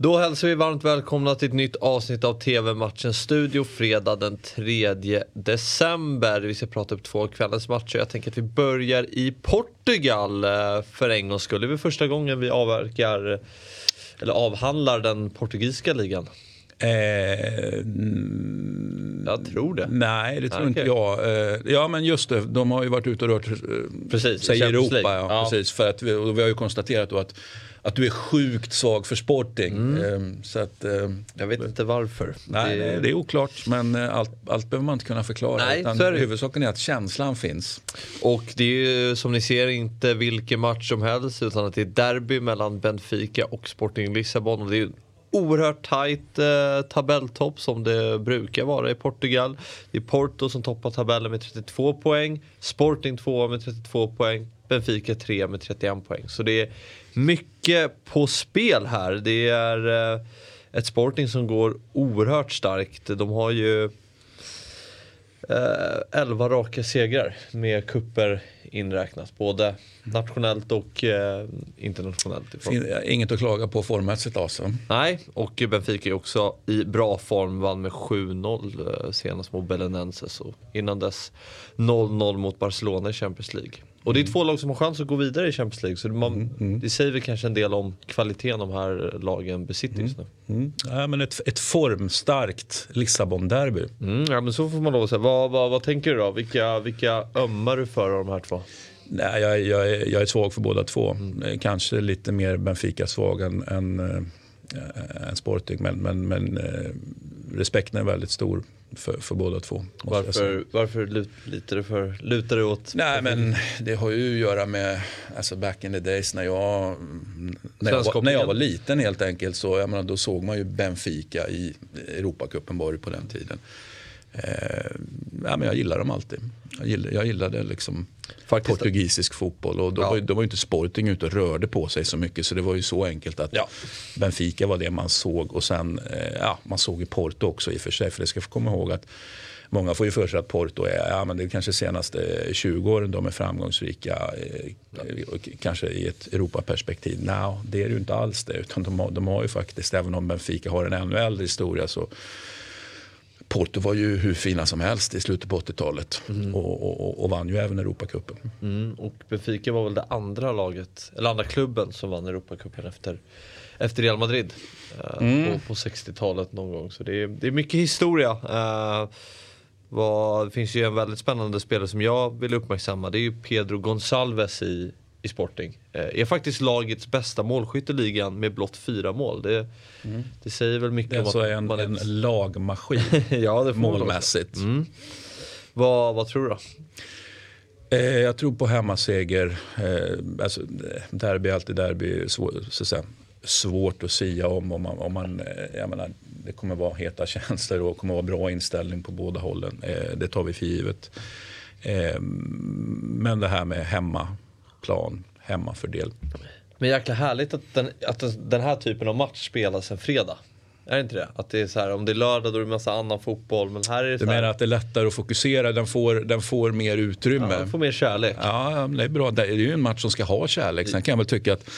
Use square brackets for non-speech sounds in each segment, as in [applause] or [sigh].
Då hälsar vi varmt välkomna till ett nytt avsnitt av TV-matchen Studio fredag den 3 december. Vi ska prata upp två av kvällens matcher. Jag tänker att vi börjar i Portugal eh, för en gångs skull. Det är väl första gången vi avverkar eller avhandlar den portugisiska ligan. Eh, mm, jag tror det. Nej, det tror okay. inte jag. Eh, ja, men just det. De har ju varit ute och rört eh, precis, sig i Europa. Ja, ja. Precis, för att vi, och vi har ju konstaterat då att att du är sjukt svag för Sporting. Mm. Ehm, så att, ehm, jag vet inte varför. Nej, det... det är oklart. Men eh, allt, allt behöver man inte kunna förklara. Nej, utan är huvudsaken är att känslan finns. Och det är ju som ni ser inte vilken match som helst utan att det är derby mellan Benfica och Sporting Lissabon. Och det är oerhört tajt eh, tabelltopp som det brukar vara i Portugal. Det är Porto som toppar tabellen med 32 poäng, Sporting 2 med 32 poäng, Benfica 3 med 31 poäng. Så det är mycket på spel här. Det är eh, ett Sporting som går oerhört starkt. De har ju 11 eh, raka segrar med kupper inräknat. Både nationellt och eh, internationellt. Inget att klaga på formmässigt alltså. Nej, och Benfica är också i bra form. Vann med 7-0 eh, senast mot Belenenses och innan dess 0-0 mot Barcelona i Champions League. Och det är två lag som har chans att gå vidare i Champions League. Så man, mm, mm. det säger väl kanske en del om kvaliteten de här lagen besitter just nu. Mm. mm. Ja, men ett, ett formstarkt Lissabon-derby. Mm, ja men så får man lov att säga. Vad, vad, vad tänker du då? Vilka, vilka ömmar du för av de här två? Nej, jag, jag, är, jag är svag för båda två. Mm. Eh, kanske lite mer Benfica-svag än, än, äh, än Sporting. Men, men, men äh, respekten är väldigt stor för, för båda två. Varför, varför lutar, du för, lutar du åt? Nej men det har ju att göra med alltså back in the days när jag, när jag, var, när jag var liten helt enkelt. Så jag menar, då såg man ju Benfica i Europacupen var det på den tiden. Eh, ja, men jag gillar dem alltid. Jag gillade, jag gillade liksom Faktiskt. portugisisk fotboll. Och då, ja. var, då var inte Sporting ute och rörde på sig så mycket. Så det var ju så enkelt att ja. Benfica var det man såg. Och sen, eh, ja, man såg i Porto också i och för sig. För det ska få komma ihåg att Många får ju för sig att Porto är, ja men det är kanske senaste 20 åren de är framgångsrika. Eh, kanske i ett Europaperspektiv. Nej, det är det ju inte alls det. Utan de har, de har ju faktiskt, även om Benfica har en ännu äldre historia så Porto var ju hur fina som helst i slutet på 80-talet mm. och, och, och, vann ju även Europacupen. Mm. Och Benfica var väl det andra laget, eller andra klubben som vann Europacupen efter, efter Real Madrid eh, mm. på, på 60-talet någon gång. Så det är, det är mycket historia. Uh, vad, det finns ju en väldigt spännande spelare som jag vill uppmärksamma. Det är ju Pedro Gonçalves i, i Sporting. Eh, är faktiskt lagets bästa målskytt i ligan med blott fyra mål. Det, mm. det säger väl mycket det om att en, man är en lagmaskin [laughs] ja, det målmässigt. Mm. Vad, vad tror du då? Eh, jag tror på hemmaseger. Eh, alltså, derby är alltid derby. Svår, så att säga, svårt att sia om. om, man, om man, jag menar, det kommer vara heta känslor och kommer vara bra inställning på båda hållen. Eh, det tar vi för givet. Eh, men det här med hemmaplan hemmafördel. Men jäkla härligt att den, att den här typen av match spelas en fredag. Är det inte det? Att det är så här, om det är lördag då är det massa annan fotboll. Men här är det Du menar att det är lättare att fokusera? Den får, den får mer utrymme? Ja, den får mer kärlek. Ja, det är bra. Det är ju en match som ska ha kärlek. Sen kan jag väl tycka att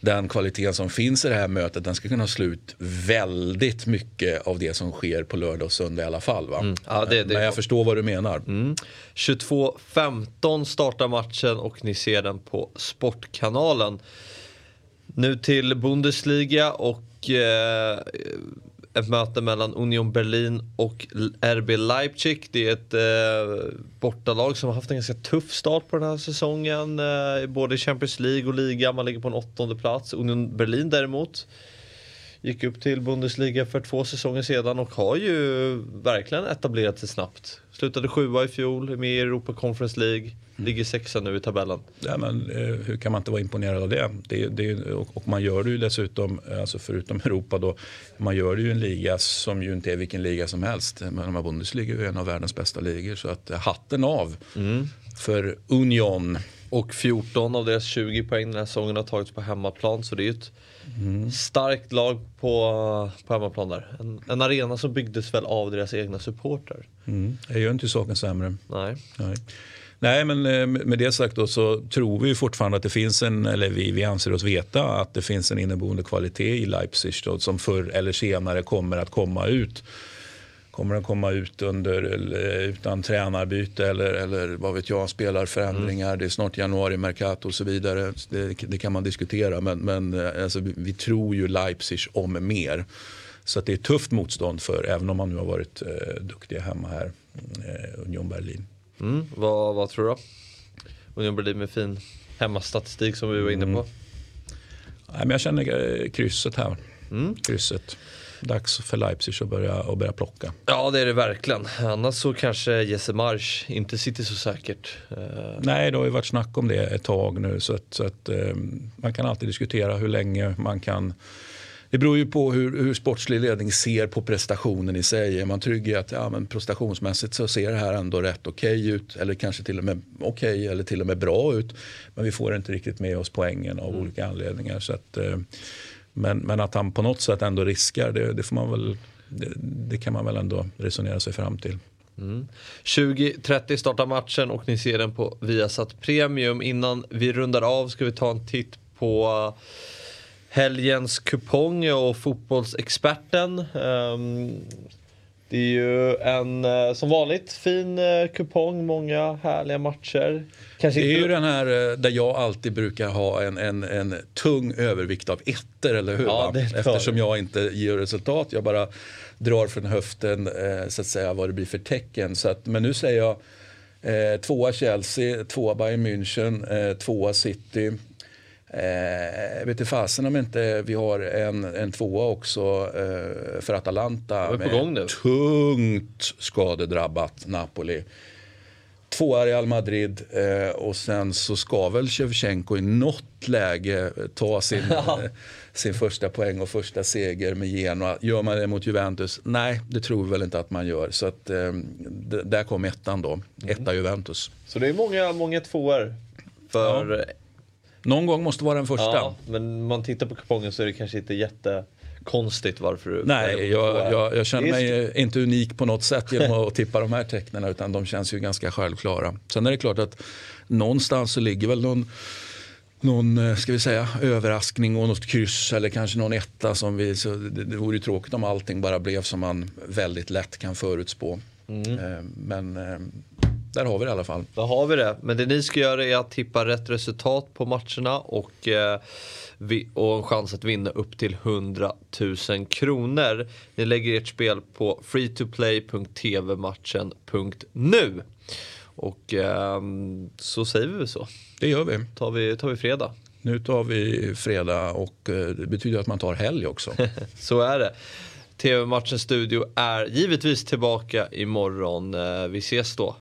den kvaliteten som finns i det här mötet den ska kunna slå ut väldigt mycket av det som sker på lördag och söndag i alla fall. Va? Mm. Ja, det, det Men jag förstår vad du menar. Mm. 22.15 startar matchen och ni ser den på Sportkanalen. Nu till Bundesliga och eh, ett möte mellan Union Berlin och RB Leipzig. Det är ett eh, bortalag som har haft en ganska tuff start på den här säsongen. Eh, både Champions League och liga. Man ligger på en åttonde plats. Union Berlin däremot gick upp till Bundesliga för två säsonger sedan och har ju verkligen etablerat sig snabbt. Slutade sjua i fjol, är med i Europa Conference League. Ligger sexa nu i tabellen. Ja, men, eh, hur kan man inte vara imponerad av det? det, det och, och, man gör det ju dessutom, alltså förutom [laughs] Europa då, man gör det ju en liga som ju inte är vilken liga som helst. Men Bundesliga är ju en av världens bästa ligor så att hatten av mm. för Union. Och 14 av deras 20 poäng den här säsongen har tagits på hemmaplan så det är ju ett mm. starkt lag på, på hemmaplan där. En, en, arena som byggdes väl av deras egna supportrar. Mm. Jag gör inte saken sämre. Nej. Nej. Nej, men eh, med det sagt då så tror vi fortfarande att det finns en, eller vi, vi anser oss veta att det finns en inneboende kvalitet i Leipzig då, som förr eller senare kommer att komma ut. Kommer den komma ut under, utan tränarbyte eller, eller vad vet jag, spelarförändringar. Mm. Det är snart januari, Mercato och så vidare. Det, det kan man diskutera men, men eh, alltså, vi, vi, tror ju Leipzig om mer. Så det är tufft motstånd för, även om man nu har varit eh, duktiga hemma här, eh, Union Berlin. Mm. Vad, vad tror du? Union Berlin med fin hemmastatistik som vi var inne på. Mm. Nej, men jag känner eh, krysset här. Mm. Krysset. Dags för Leipzig att börja, att börja plocka. Ja det är det verkligen. Annars så kanske Jesse Marsch inte sitter så säkert. Eh, Nej det har ju varit snack om det ett tag nu så att, så att um, man kan alltid diskutera hur länge man kan det beror ju på hur, hur sportslig ledning ser på prestationen i sig. Är man trygg i att ja, men prestationsmässigt så ser det här ändå rätt okej okay ut eller kanske till och med okej okay, eller till och med bra ut. Men vi får inte riktigt med oss poängen av mm. olika anledningar. Så att, eh, men, men att han på något sätt ändå riskar, det, det får man väl, det, det, kan man väl ändå resonera sig fram till. Mm. 20.30 startar matchen och ni ser den på Viasat Premium. Innan vi rundar av ska vi ta en titt på helgens kupong och fotbollsexperten. Um, det är ju en, eh, som vanligt, fin eh, kupong, många härliga matcher. Kanske det är ju den här eh, där jag alltid brukar ha en, en, en tung övervikt av ettor, eller hur? Ja, Eftersom jag inte ger resultat, jag bara drar från höften så att säga vad det blir för tecken. Så att, men nu säger jag eh, tvåa Chelsea, tvåa Bayern München, eh, tvåa City, Eh, vet fasen om inte vi har en, en tvåa också eh, för Atalanta. Med gång nu. tungt skadedrabbat Napoli. Tvåa Real Madrid eh, och sen så ska väl Shevchenko i något läge ta sin, [laughs] eh, sin första poäng och första seger med Genoa. Gör man det mot Juventus? Nej, det tror vi väl inte att man gör. Så att, eh, där kom ettan då. Etta mm. Juventus. Så det är många, många tvåor för ja. Någon gång måste vara den första. Ja, men man tittar på kupongen så är det kanske inte jättekonstigt varför du... Nej, jag, jag, jag känner mig inte unik på något sätt genom att tippa de här tecknen utan de känns ju ganska självklara. Sen är det klart att någonstans så ligger väl någon någon eh, ska vi säga, överraskning och något kryss eller kanske någon etta. Som vi, så det, det vore ju tråkigt om allting bara blev som man väldigt lätt kan förutspå. Mm. Eh, men eh, där har vi det i alla fall. Där har vi det. Men det ni ska göra är att tippa rätt resultat på matcherna och, eh, och en chans att vinna upp till 100 000 kronor. Ni lägger ert spel på freetoplay.tvmatchen.nu. Och eh, så säger vi väl så. Det gör vi. Tar vi, tar vi fredag. Nu tar vi fredag och eh, det betyder att man tar helg också. [laughs] så är det. TV-matchens studio är givetvis tillbaka imorgon. Eh, vi ses då.